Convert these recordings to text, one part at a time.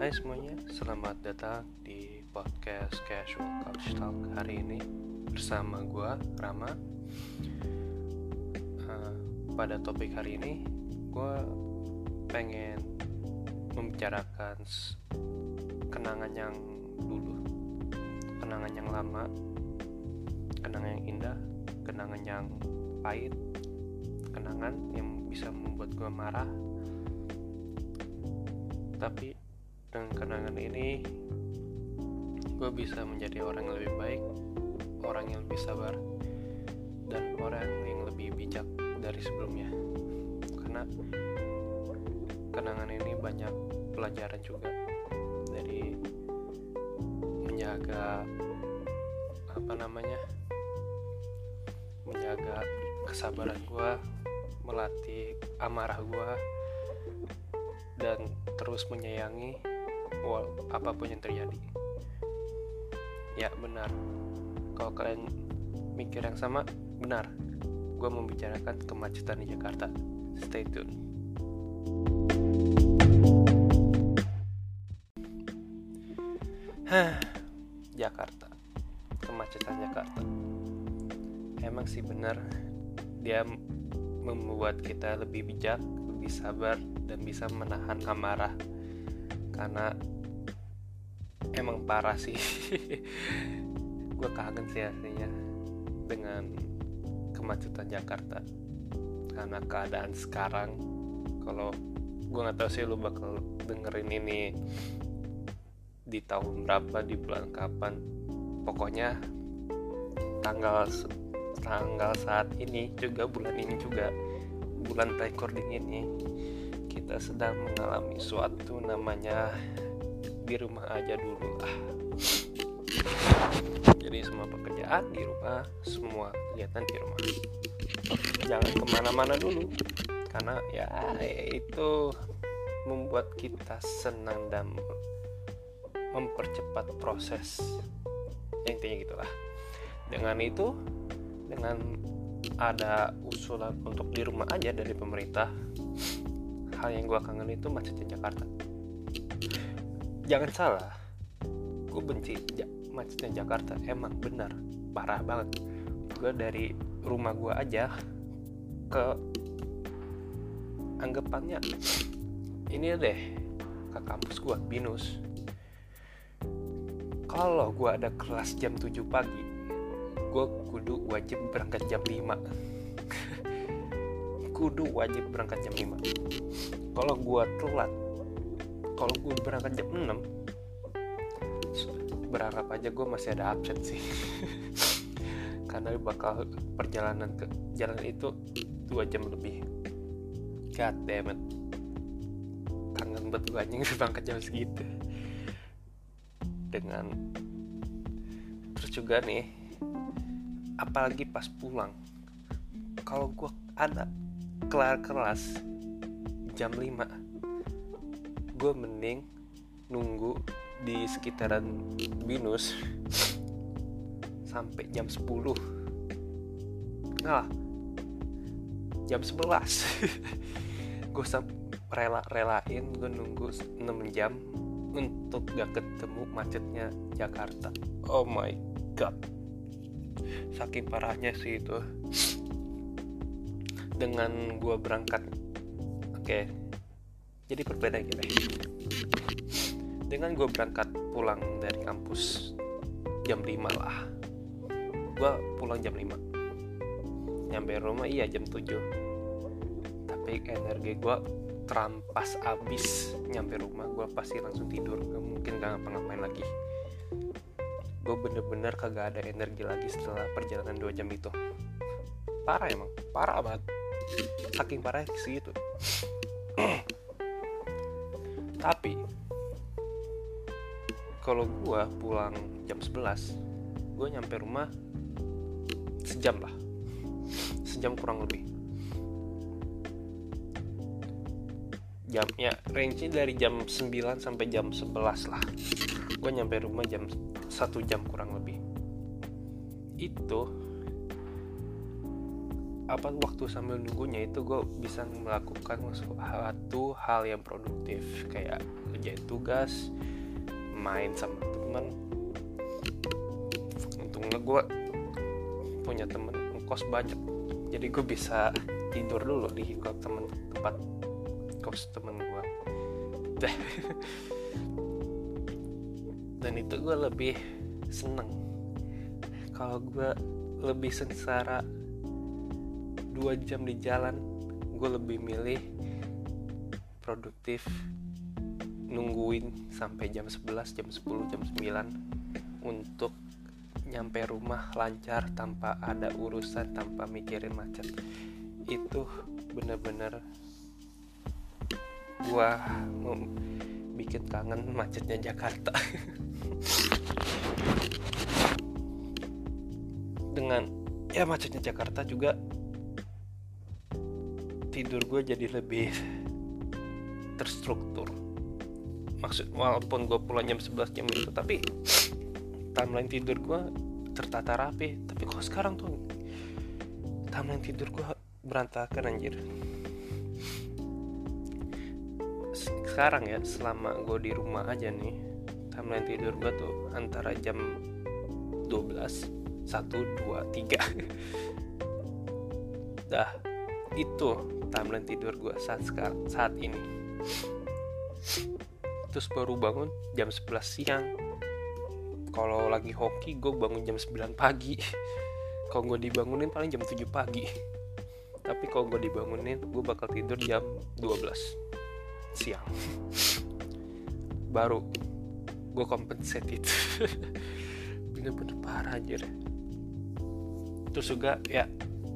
Hai semuanya, selamat datang di podcast Casual Couch Talk hari ini bersama gue Rama. Uh, pada topik hari ini, gue pengen membicarakan kenangan yang dulu, kenangan yang lama, kenangan yang indah, kenangan yang pahit, kenangan yang bisa membuat gue marah tapi dengan kenangan ini gue bisa menjadi orang yang lebih baik orang yang lebih sabar dan orang yang lebih bijak dari sebelumnya. Karena kenangan ini banyak pelajaran juga. Dari menjaga apa namanya menjaga kesabaran gue melatih amarah gue dan terus menyayangi wal apa pun yang terjadi. Ya benar. Kalau kalian mikir yang sama benar. Gue membicarakan kemacetan di Jakarta. Stay tune. Hah, Jakarta. Kemacetan Jakarta. Emang sih benar. Dia membuat kita lebih bijak lebih sabar dan bisa menahan amarah karena emang parah sih. Gue kangen sih aslinya dengan kemacetan Jakarta. Karena keadaan sekarang kalau gue nggak tahu sih lu bakal dengerin ini di tahun berapa di bulan kapan. Pokoknya tanggal tanggal saat ini juga bulan ini juga bulan recording ini kita sedang mengalami suatu namanya di rumah aja dulu lah. Jadi semua pekerjaan di rumah semua kegiatan di rumah. Jangan ke mana-mana dulu karena ya itu membuat kita senang dan mempercepat proses. Intinya gitulah. Dengan itu dengan ada usulan untuk di rumah aja dari pemerintah hal yang gue kangen itu macetnya Jakarta. Jangan salah gue benci macetnya Jakarta. Emang benar parah banget. Gue dari rumah gue aja ke anggapannya ini deh ke kampus gue binus. Kalau gue ada kelas jam 7 pagi gue kudu wajib berangkat jam 5 kudu wajib berangkat jam 5 kalau gue telat kalau gue berangkat jam 6 berharap aja gue masih ada absen sih. Karena bakal perjalanan ke jalan itu dua jam lebih. God damn it. Kangen banget gue anjing berangkat jam segitu. Dengan terus juga nih apalagi pas pulang. Kalau gue ada kelar kelas jam 5 gue mending nunggu di sekitaran binus sampai jam 10 nah jam 11 gue rela-relain gue nunggu 6 jam untuk gak ketemu macetnya Jakarta. Oh my god. Saking parahnya sih itu dengan gue berangkat. Oke. Okay. jadi berbeda gitu dengan gue berangkat pulang dari kampus jam 5 lah. Gue pulang jam 5 nyampe rumah iya jam 7 tapi energi gue terampas abis nyampe rumah gue pasti langsung tidur. Gak mungkin gak ngapa-ngapain lagi. Gue bener-bener kagak ada energi lagi setelah perjalanan 2 jam itu. Parah emang parah banget saking parah segitu tapi kalau gue pulang jam 11 gue nyampe rumah sejam lah. Sejam kurang lebih. Jamnya range dari jam 9 sampai jam 11 lah. Gue nyampe rumah jam satu jam kurang lebih. Itu apa waktu sambil nunggunya itu gue bisa melakukan suatu hal yang produktif. Kayak kerjain tugas main sama teman untungnya gue punya temen kos banyak. Jadi gue bisa tidur dulu di kos temen tempat kos temen gue dan itu gue lebih seneng. Kalau gue lebih sengsara dua jam di jalan gue lebih milih produktif nungguin sampai jam 11 jam 10 jam 9 untuk nyampe rumah lancar tanpa ada urusan tanpa mikirin macet. Itu bener-bener gua bikin kangen macetnya Jakarta. Dengan ya macetnya Jakarta juga tidur gue jadi lebih terstruktur. Maksud walaupun gue pulang jam 11 jam itu tapi timeline tidur gue tertata rapi. Tapi kok sekarang tuh timeline tidur gue berantakan anjir. Sekarang ya selama gue di rumah aja nih timeline tidur gue tuh antara jam 12 1, 2, 3 dah itu timeline tidur gue saat saat ini. Terus baru bangun jam 11 siang. Kalau lagi hoki gue bangun jam 9 pagi. Kalau gue dibangunin paling jam 7 pagi. Tapi kalau gue dibangunin gue bakal tidur jam 12 siang. Baru gue kompensat itu. Bener-bener parah aja terus juga ya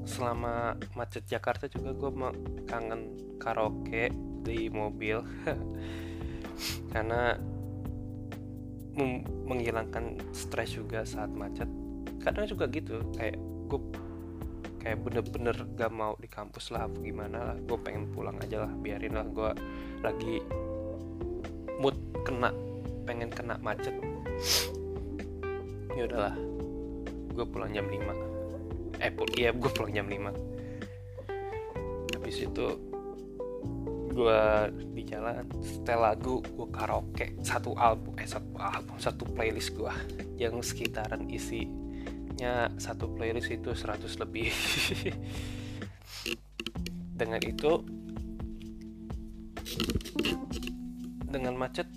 selama macet Jakarta juga gue kangen karaoke di mobil. Karena menghilangkan stres juga saat macet. Kadang juga gitu kayak gue kayak bener-bener gak mau di kampus lah gimana lah. Gue pengen pulang aja lah biarin lah gue lagi mood kena pengen kena macet. Ya udahlah gue pulang jam 5 eh iya gue pulang jam 5 habis itu gue di jalan setel lagu gue karaoke. Satu album eh satu album satu playlist gue yang sekitaran isinya satu playlist itu 100 lebih. Dengan itu dengan macet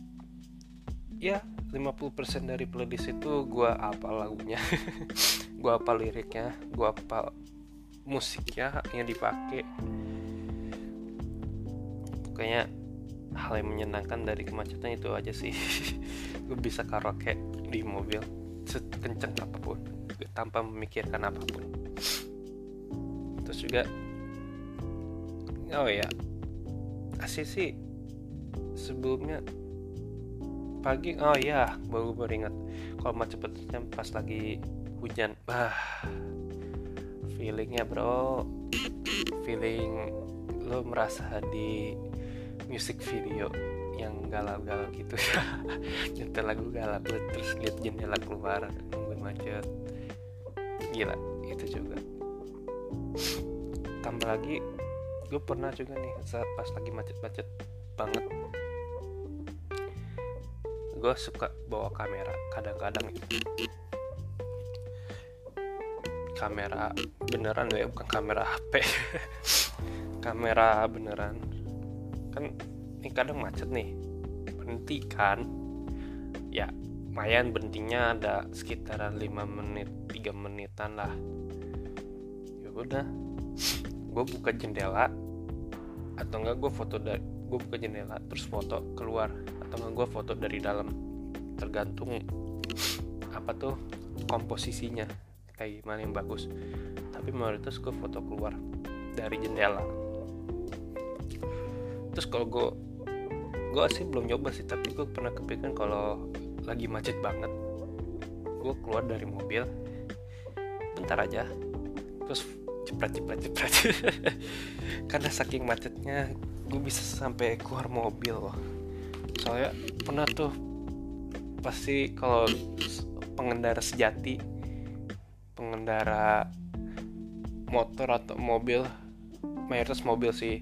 ya 50% dari playlist itu gue apa lagunya gue apa liriknya gue apa musiknya yang dipakai pokoknya hal yang menyenangkan dari kemacetan itu aja sih. Gue bisa karaoke di mobil sekenceng apa pun tanpa memikirkan apa pun. Terus juga oh ya asih sih. Sebelumnya pagi oh ya baru baru kalau macet pas lagi hujan. Bah. Feelingnya bro. Feeling lo merasa di music video yang galau-galau gitu. Ya nyetel lagu galau terus lihat jendela keluar nungguin macet. Gila itu juga. Tambah lagi gue pernah juga nih saat pas lagi macet-macet banget. Gue suka bawa kamera kadang-kadang kamera beneran ya bukan kamera HP kamera beneran. Kan ini kadang macet nih. Berhenti kan? Ya lumayan berhentinya ada sekitaran 5 menit 3 menitan lah. Ya udah. Gue buka jendela. Atau enggak gue foto dari gue buka jendela terus foto keluar. Atau enggak gue foto dari dalam. Tergantung apa tuh komposisinya kayak gimana yang bagus. Tapi mayoritas gue foto keluar dari jendela. Terus kalau gue gue sih belum nyoba sih tapi gue pernah kepikiran kalau lagi macet banget gue keluar dari mobil bentar aja terus cepet cepet cepet karena saking macetnya gue bisa sampai keluar mobil. Loh soalnya pernah tuh pasti kalau pengendara sejati pengendara motor atau mobil mayoritas mobil sih.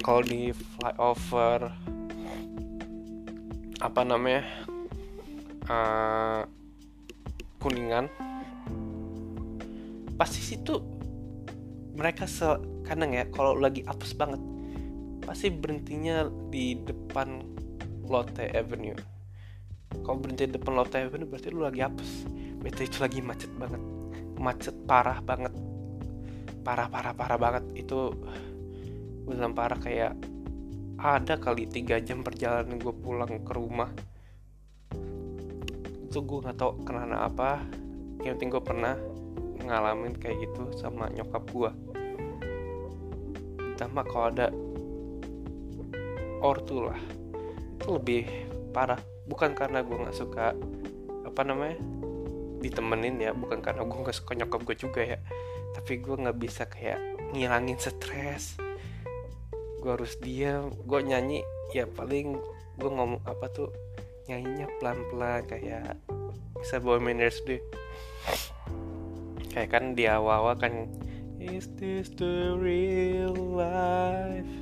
Kalau di flyover apa namanya uh, kuningan pasti situ mereka kadang ya kalau lagi apes banget pasti berhentinya di depan Lotte Avenue. Kalau berhenti di depan Lotte Avenue berarti lu lagi apes berarti itu lagi macet banget. Macet parah banget. Parah parah parah banget. Itu benar parah kayak ada kali tiga jam perjalanan gue pulang ke rumah. Itu gue nggak tahu kenapa apa. Yang penting gue pernah ngalamin kayak gitu sama nyokap gue ditambah kalau ada ortu lah. Itu lebih parah. Bukan karena gue nggak suka apa namanya ditemenin ya bukan karena gue nggak suka nyokap gue juga ya tapi gue nggak bisa kayak ngilangin stres gue harus diam gue nyanyi ya paling gue ngomong apa tuh nyanyinya pelan-pelan kayak bisa bawa manners deh kayak kan di awal-awal kan Is this the real life?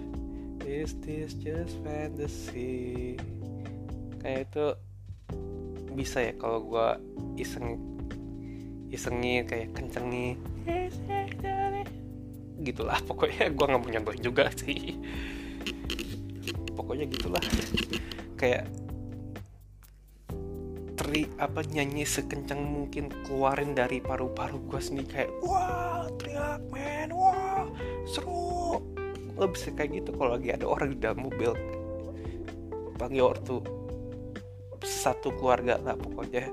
Is this just fantasy? Kayak itu bisa ya kalau gue iseng isengin kayak kencengin gitulah pokoknya gue nggak mau nyontohin juga sih. Pokoknya gitulah. Kayak teri apa nyanyi sekencang mungkin keluarin dari paru-paru gue sendiri kayak wah teriak men. Wah seru. Gue bisa kayak gitu kalau lagi ada orang di dalam mobil. Panggil ortu satu keluarga lah pokoknya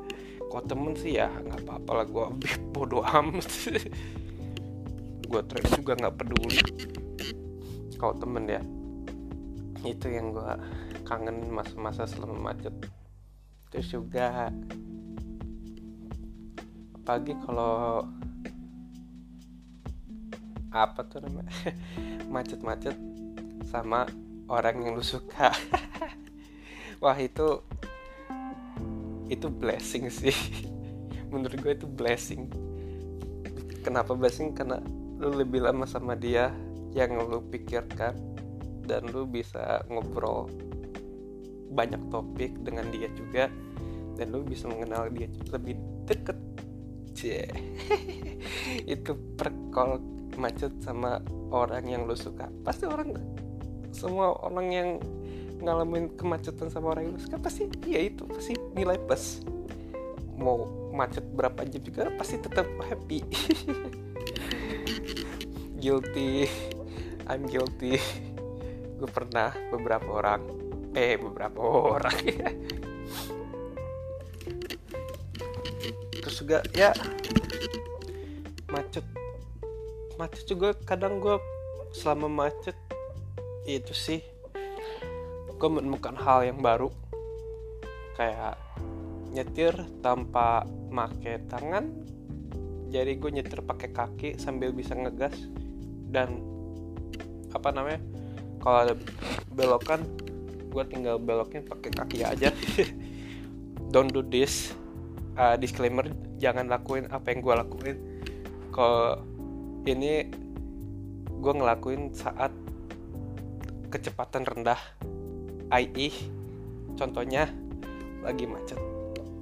kalau temen sih? Ya nggak apa-apa lah gue bodoh amat. Gue teriak juga nggak peduli. Kalau temen ya itu yang gue kangen masa-masa selama macet. Terus juga pagi kalau apa tuh namanya? Macet-macet sama orang yang lu suka. Wah itu itu blessing sih. Menurut gue itu blessing. Kenapa blessing? Karena lu lebih lama sama dia yang lu pikirkan dan lu bisa ngobrol banyak topik dengan dia juga dan lu bisa mengenal dia lebih deket. Cie. Itu perkol macet sama orang yang lu suka. Pasti orang semua orang yang ngalamin kemacetan sama orang lu suka pasti ya itu pasti nilai plus mau macet berapa jam juga pasti tetap happy. Guilty. I'm guilty. Gue pernah beberapa orang eh beberapa orang. Terus juga ya macet. Macet juga kadang gue selama macet itu sih gue menemukan hal yang baru. Kayak nyetir tanpa make tangan jadi gue nyetir pakai kaki sambil bisa ngegas dan apa namanya kalau ada belokan gue tinggal belokin pakai kaki aja. Don't do this. Uh, disclaimer jangan lakuin apa yang gue lakuin. Kalau ini gue ngelakuin saat kecepatan rendah IE contohnya lagi macet.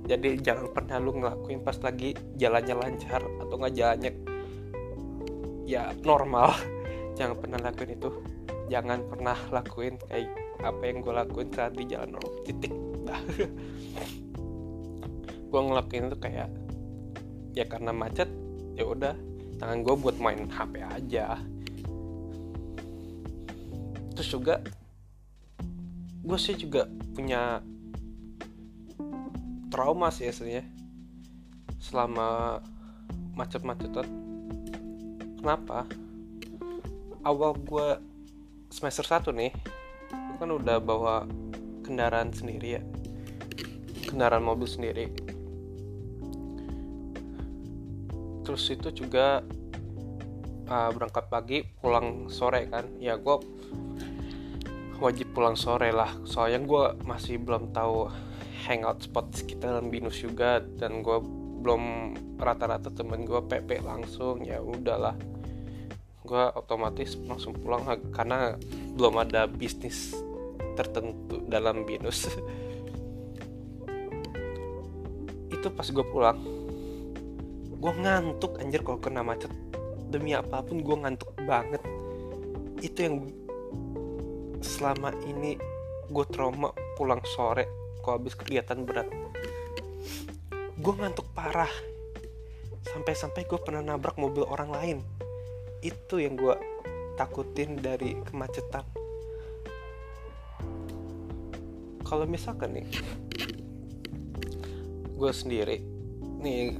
Jadi jangan pernah lu ngelakuin pas lagi jalannya lancar atau nggak jalannya ya normal. Jangan pernah lakuin itu. Jangan pernah lakuin kayak apa yang gue lakuin saat di jalan normal. Titik. Nah. gue ngelakuin itu kayak ya karena macet ya udah tangan gue buat main HP aja. Terus juga gue sih juga punya trauma sih aslinya. Selama macet-macetan. Kenapa? Awal gue semester 1 nih gue kan udah bawa kendaraan sendiri ya. Kendaraan mobil sendiri. Terus itu juga uh, berangkat pagi pulang sore kan. Ya gue wajib pulang sore lah. Soalnya gue masih belum tahu hangout spot sekitar Binus juga dan gue belum rata-rata temen gue PP langsung. Ya udahlah. Gue otomatis langsung pulang karena belum ada bisnis tertentu dalam binus. Itu pas gue pulang gue ngantuk anjir kalau kena macet. Demi apa pun gue ngantuk banget. Itu yang selama ini gue trauma pulang sore kalau habis kegiatan berat. Gue ngantuk parah. Sampai-sampai gue pernah nabrak mobil orang lain. Itu yang gue takutin dari kemacetan. Kalau misalkan nih gue sendiri nih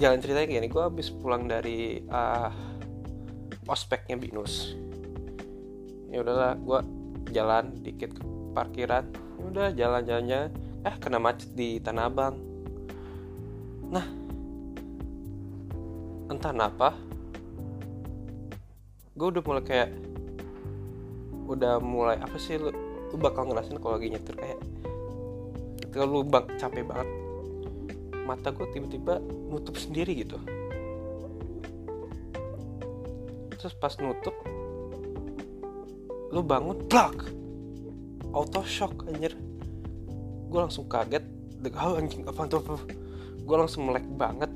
jalan ceritanya gini gue habis pulang dari uh, ospeknya binus. Ya udahlah gue jalan dikit ke parkiran udah jalan-jalannya. Eh kena macet di Tanah Abang. Nah entah kenapa gue udah mulai kayak udah mulai apa sih lu, lu bakal ngerasain kalau lagi nyetir kayak ketika lu bang capek banget mata gue tiba-tiba nutup sendiri gitu. Terus pas nutup lu bangun plak. Auto shock anjir. Gue langsung kaget. Oh, anjing apa tuh gue langsung melek banget.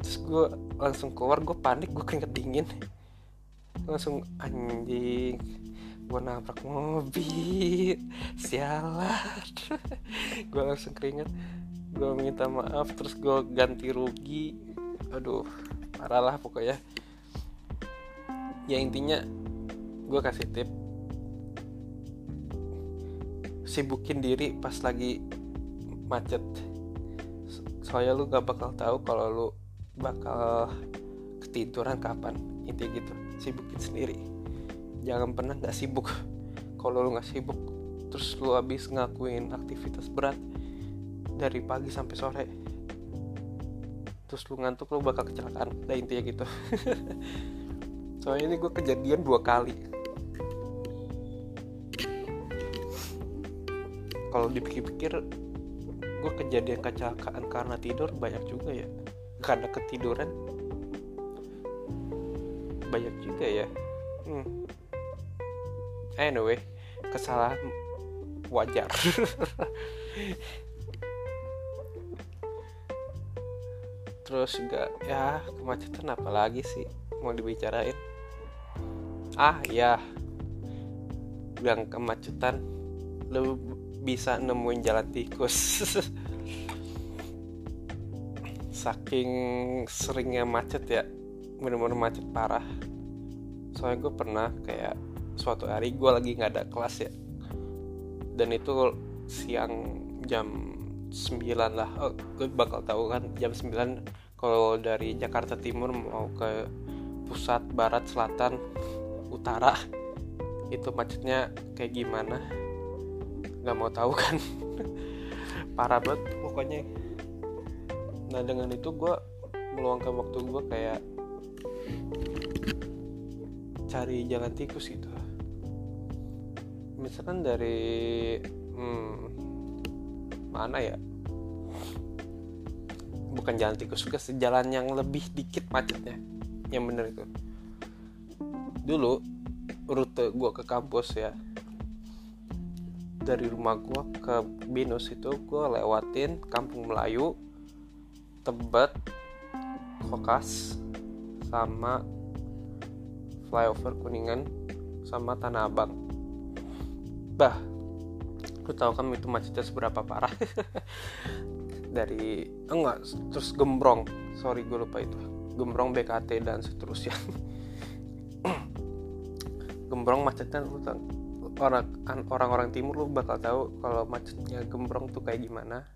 Terus gue langsung keluar gue panik gue keringet dingin. Langsung anjing gue nabrak mobil. Sialan. Gue langsung keringet gue minta maaf terus gue ganti rugi. Aduh parah lah pokoknya. Ya intinya gue kasih tip. Sibukin diri pas lagi macet. Soalnya lu gak bakal tahu kalau lu bakal ketiduran kapan. Intinya gitu. Sibukin sendiri. Jangan pernah gak sibuk. Kalau lu gak sibuk terus lu habis ngakuin aktivitas berat dari pagi sampai sore terus lu ngantuk lu bakal kecelakaan. Nah intinya gitu. Soalnya ini gue kejadian dua kali kalau dipikir-pikir gue kejadian kecelakaan karena tidur banyak juga ya. Karena ketiduran banyak juga ya. Hmm. anyway kesalahan wajar. Terus juga ya kemacetan apa lagi sih mau dibicarain? Ah ya. Yang kemacetan lu bisa nemuin jalan tikus. Saking seringnya macet ya bener-bener macet parah. Soalnya gue pernah kayak suatu hari gue lagi nggak ada kelas ya dan itu siang jam 9 lah. Oh, gue bakal tahu kan jam 9 kalau dari Jakarta Timur mau ke pusat barat selatan utara itu macetnya kayak gimana nggak mau tahu kan. Parah banget. Pokoknya nah dengan itu gue meluangkan waktu gue kayak cari jalan tikus gitu. Misalkan dari hmm, mana ya? Bukan jalan tikus ke jalan yang lebih dikit macetnya. Yang bener itu. Dulu rute gue ke kampus ya dari rumah gue ke Binus itu gue lewatin Kampung Melayu Tebet Kokas sama flyover Kuningan sama Tanah Abang. Bah lu tahu kan itu macetnya seberapa parah? Dari enggak terus gembrong. Sorry gue lupa itu. Gembrong BKT dan seterusnya. Gembrong macetnya orang orang-orang timur lu bakal tahu kalau macetnya gembrong tuh kayak gimana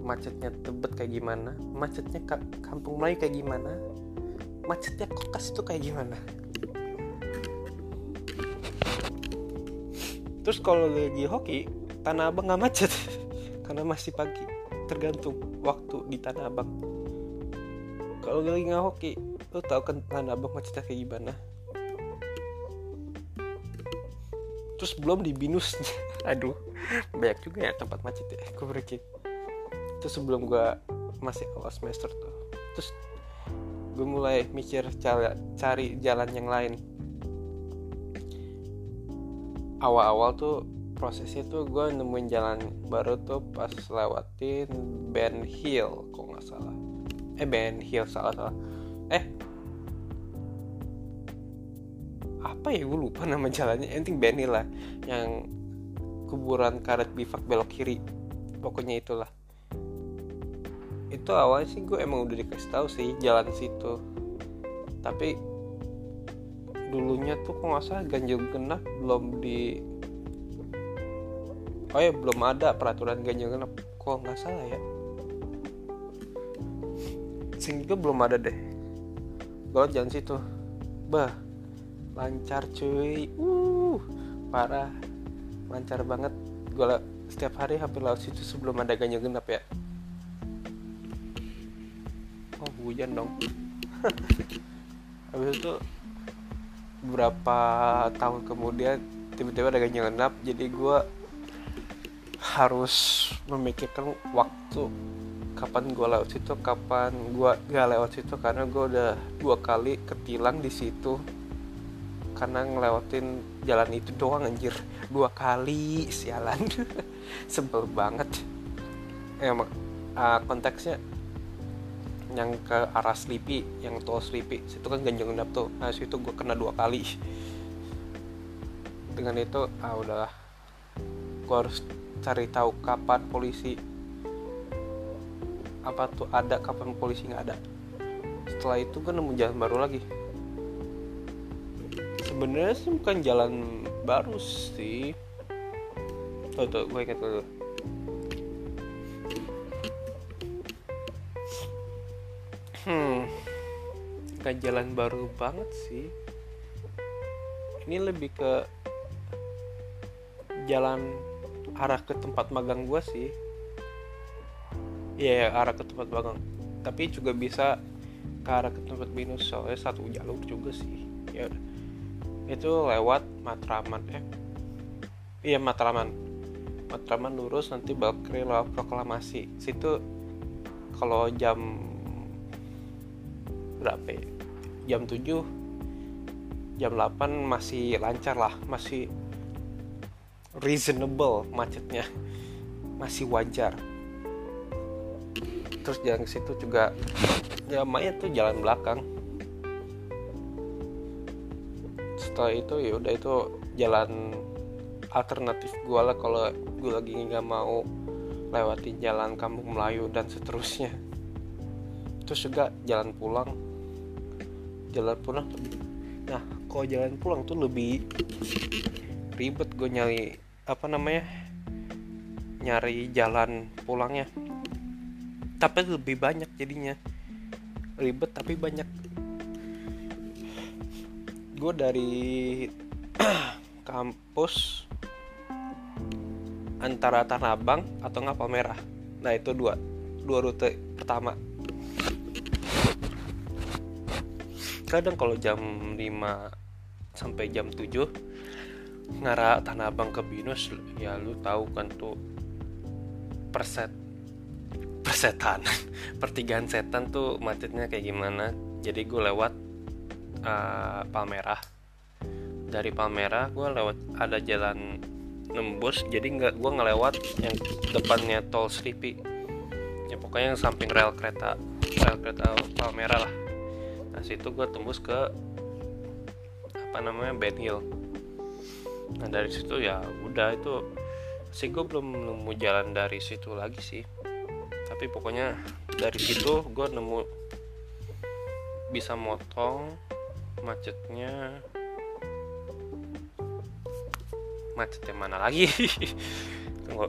macetnya tebet kayak gimana macetnya kampung Melayu kayak gimana macetnya kokas itu kayak gimana. Terus kalau lagi hoki tanah abang nggak macet karena masih pagi. Tergantung waktu di Tanah Abang. Kalau lagi nggak hoki lo tau kan Tanah Abang macetnya kayak gimana terus belum di binus. Aduh banyak juga ya tempat macet ya gue bercek terus sebelum gue masih awal semester tuh terus gue mulai mikir cari, cari jalan yang lain. Awal-awal tuh prosesnya tuh gue nemuin jalan baru tuh pas lewatin Ben Hill kok nggak salah. Eh Ben Hill salah salah. Eh apa ya gue lupa nama jalannya. Penting Ben Hill lah yang kuburan karet bifak belok kiri. Pokoknya itulah. Itu awalnya sih gue emang udah dikasih tahu sih jalan situ. Tapi dulunya tuh kok nggak salah ganjil genap belum di oh ya belum ada peraturan ganjil genap. Kok nggak salah ya? Itu belum ada deh. Gue jalan situ. Bah lancar cuy. Uh parah. Lancar banget. Gue setiap hari hampir lewat situ sebelum ada ganjil genap ya. Oh hujan dong. Habis itu beberapa tahun kemudian tiba-tiba ada ganjil genap jadi gue harus memikirkan waktu kapan gue lewat situ kapan gue gak lewat situ karena gue udah dua kali ketilang di situ karena ngelewatin jalan itu doang anjir. Dua kali sialan. Sebel banget. Emang uh, konteksnya yang ke arah Sleepy yang tol Sleepy. Situ kan ganjil genap tuh. Nah situ gue kena dua kali. Dengan itu ah udahlah. Gue harus cari tahu kapan polisi apa tuh ada kapan polisi nggak ada. Setelah itu gue nemu jalan baru lagi sebenarnya sih bukan jalan baru sih. Tuh tuh gue inget dulu. Hmm gak jalan baru banget sih. Ini lebih ke jalan arah ke tempat magang gue sih. Iya yeah, arah ke tempat magang. Tapi juga bisa ke arah ke tempat binus soalnya satu jalur juga sih. Ya itu lewat Matraman eh. Iya Matraman. Matraman lurus nanti bakri lewat proklamasi. Situ kalau jam berapa ya? jam 7 jam 8 masih lancar lah masih reasonable macetnya. Masih wajar. Terus jalan ke situ juga ya Maya tuh jalan belakang setelah itu ya udah itu jalan alternatif gue lah kalau gue lagi nggak mau lewatin jalan kampung Melayu dan seterusnya. Terus juga jalan pulang. Jalan pulang nah kalau jalan pulang tuh lebih ribet gue nyari apa namanya nyari jalan pulangnya. Tapi lebih banyak jadinya. Ribet tapi banyak gue dari kampus antara Tanah Abang atau Ngapal Merah. Nah itu dua dua rute pertama. Kadang kalau jam 5 sampai jam 7 ngarah Tanah Abang ke Binus ya lu tahu kan tuh perset persetan pertigaan setan tuh macetnya kayak gimana. Jadi gue lewat uh, Palmerah. Dari Palmerah gue lewat ada jalan nembus jadi nggak gue ngelewat yang depannya tol Sleepy ya pokoknya yang samping rel kereta rel kereta Palmerah lah. Nah situ gue tembus ke apa namanya Ben Hill. Nah dari situ ya udah itu sih gue belum nemu jalan dari situ lagi sih. Tapi pokoknya dari situ gue nemu bisa motong macetnya. Macetnya mana lagi? Tunggu.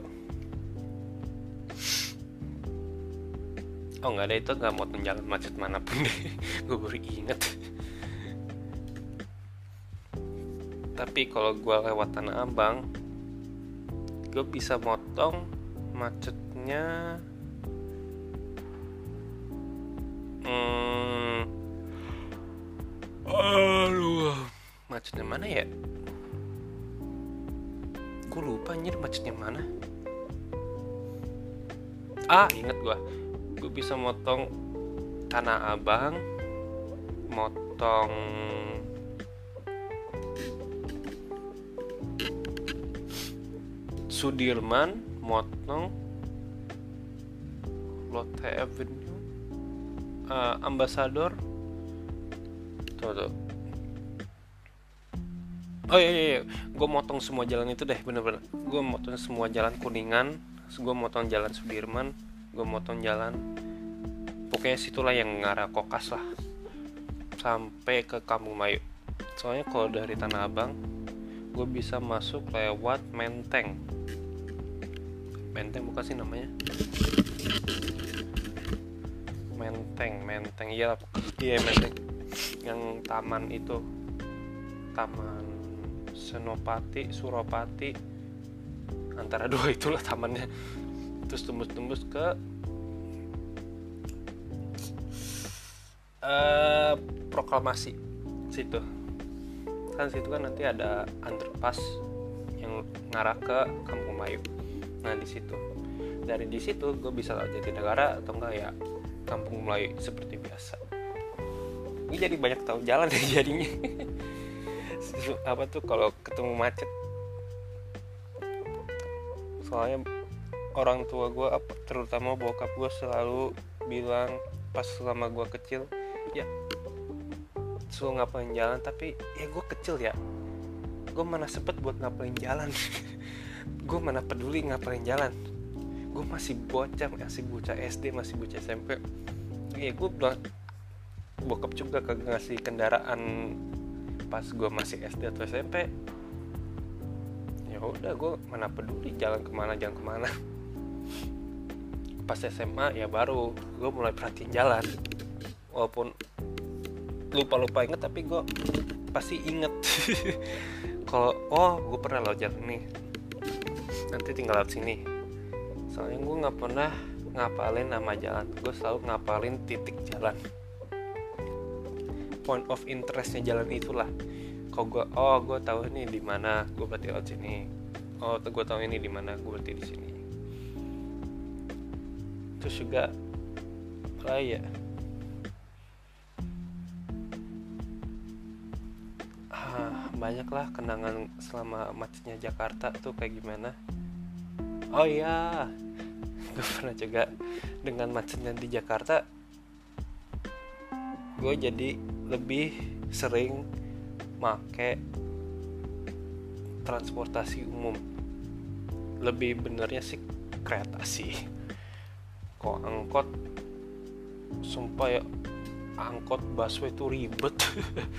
Oh nggak ada itu nggak mau jalan macet mana pun deh. Gue baru inget tapi kalau gue lewat tanah abang gue bisa motong macetnya mana ya? Gue lupa anjir macetnya mana? Ah inget gue gue bisa motong Tanah Abang motong Sudirman motong Lotte Avenue uh, Ambassador tuh tuh oh iya iya, iya. gue motong semua jalan itu deh bener-bener. Gue motong semua jalan kuningan gue motong jalan Sudirman gue motong jalan pokoknya situlah yang ngarah kokas lah. Sampai ke Kampung Mayu. Soalnya kalau dari Tanah Abang gue bisa masuk lewat Menteng. Menteng bukan sih namanya? Menteng Menteng. Iya iya Menteng. Yang taman itu. Taman Senopati Suropati. Antara dua itulah tamannya. Terus tembus-tembus ke uh, proklamasi. Situ. Kan situ kan nanti ada underpass yang ngarah ke Kampung Mayu nah di situ. Dari di situ gue bisa lewat negara atau enggak ya Kampung Melayu seperti biasa. Gue jadi banyak tahu jalan deh jadinya apa tuh kalau ketemu macet? Soalnya orang tua gue terutama bokap gue selalu bilang pas selama gue kecil ya suruh ngapain jalan? Tapi ya gue kecil ya. Gue mana sempet buat ngapain jalan? Gue mana peduli ngapain jalan? Gue masih bocah masih bocah SD masih bocah SMP ya gue bilang bokap juga kagak ngasih kendaraan pas gue masih SD atau SMP ya udah gue mana peduli jalan ke mana jalan ke mana. Pas SMA ya baru gue mulai perhatiin jalan. Walaupun lupa lupa inget tapi gue pasti inget. Kalau oh gue pernah lewat jalan ini. Nanti tinggal lewat sini. Soalnya gue nggak pernah ngapalin nama jalan. Gue selalu ngapalin titik jalan point of interestnya jalan itulah. Kok gue oh gue tahu ini di mana gue berarti lewat sini. Oh gue tahu ini di mana gue berarti di sini. Terus juga apa ya. Ah, banyak lah kenangan selama macetnya Jakarta tuh kayak gimana? Oh iya gue pernah juga dengan macetnya di Jakarta gue jadi lebih sering make transportasi umum. Lebih benernya sih kereta sih. Kok angkot sumpah ya angkot busway itu ribet.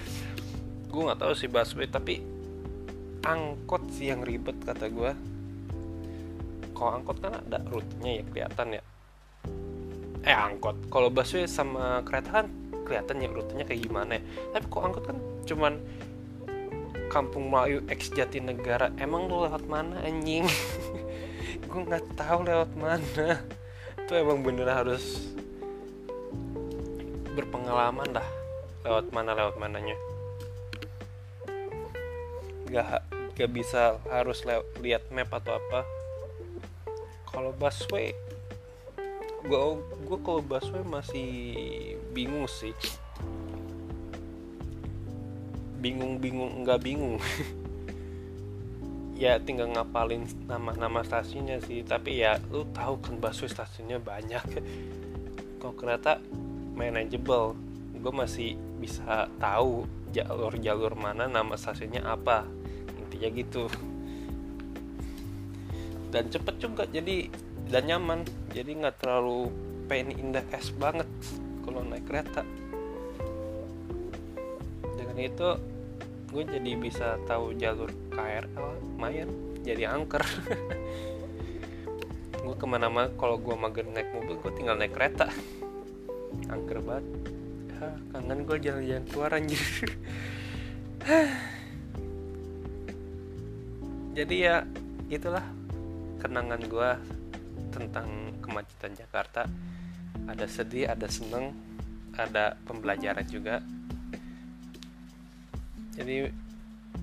Gue nggak tahu sih busway tapi angkot sih yang ribet kata gue kalau angkot kan ada rutenya ya kelihatan ya. Eh angkot. Kalau busway sama kereta kan kelihatan ya rutenya kayak gimana ya. Tapi kok angkot kan cuman Kampung Melayu X Jatinegara emang lu lewat mana anjing? Gue nggak tahu lewat mana. Itu emang bener harus berpengalaman dah lewat mana lewat mananya. Gak gak bisa harus lihat map atau apa. Kalau busway gue gue kalau busway masih bingung sih. Bingung-bingung nggak bingung. Ya tinggal ngapalin nama-nama stasiunnya sih. Tapi ya lu tahu kan busway stasiunnya banyak. Kalau kereta manageable. Gue masih bisa tahu jalur-jalur mana nama stasiunnya apa. Intinya gitu dan cepet juga jadi dan nyaman. Jadi nggak terlalu pain in the ass banget kalau naik kereta. Dengan itu gue jadi bisa tahu jalur KRL lumayan jadi angker. Gue ke mana-mana kalau gue mager naik mobil gue tinggal naik kereta. Angker banget. Ya, kangen gue jalan-jalan keluar anjir. Jadi ya itulah kenangan gue tentang kemacetan Jakarta. Ada sedih ada seneng ada pembelajaran juga. Jadi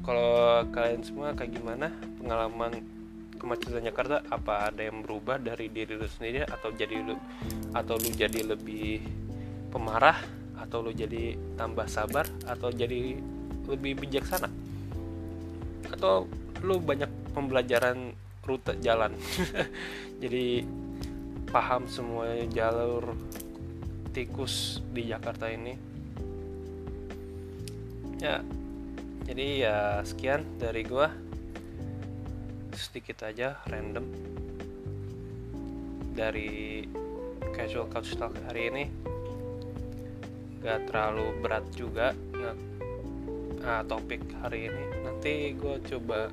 kalau kalian semua kayak gimana pengalaman kemacetan Jakarta? Apa ada yang berubah dari diri lu sendiri atau jadi lu atau lu jadi lebih pemarah atau lu jadi tambah sabar atau jadi lebih bijaksana? Atau lu banyak pembelajaran rute jalan. Jadi paham semua jalur tikus di Jakarta ini. Ya jadi ya sekian dari gua. Sedikit aja random dari casual couch talk hari ini. Gak terlalu berat juga nah, topik hari ini. Nanti gue coba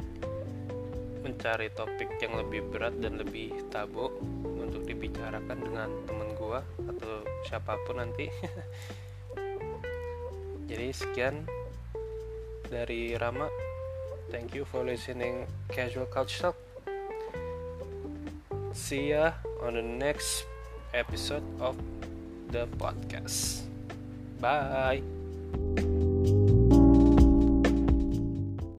mencari topik yang lebih berat dan lebih tabu untuk dibicarakan dengan temen gue atau siapa pun nanti. Jadi sekian dari Rama. Thank you for listening casual couch talk. See ya on the next episode of the podcast. Bye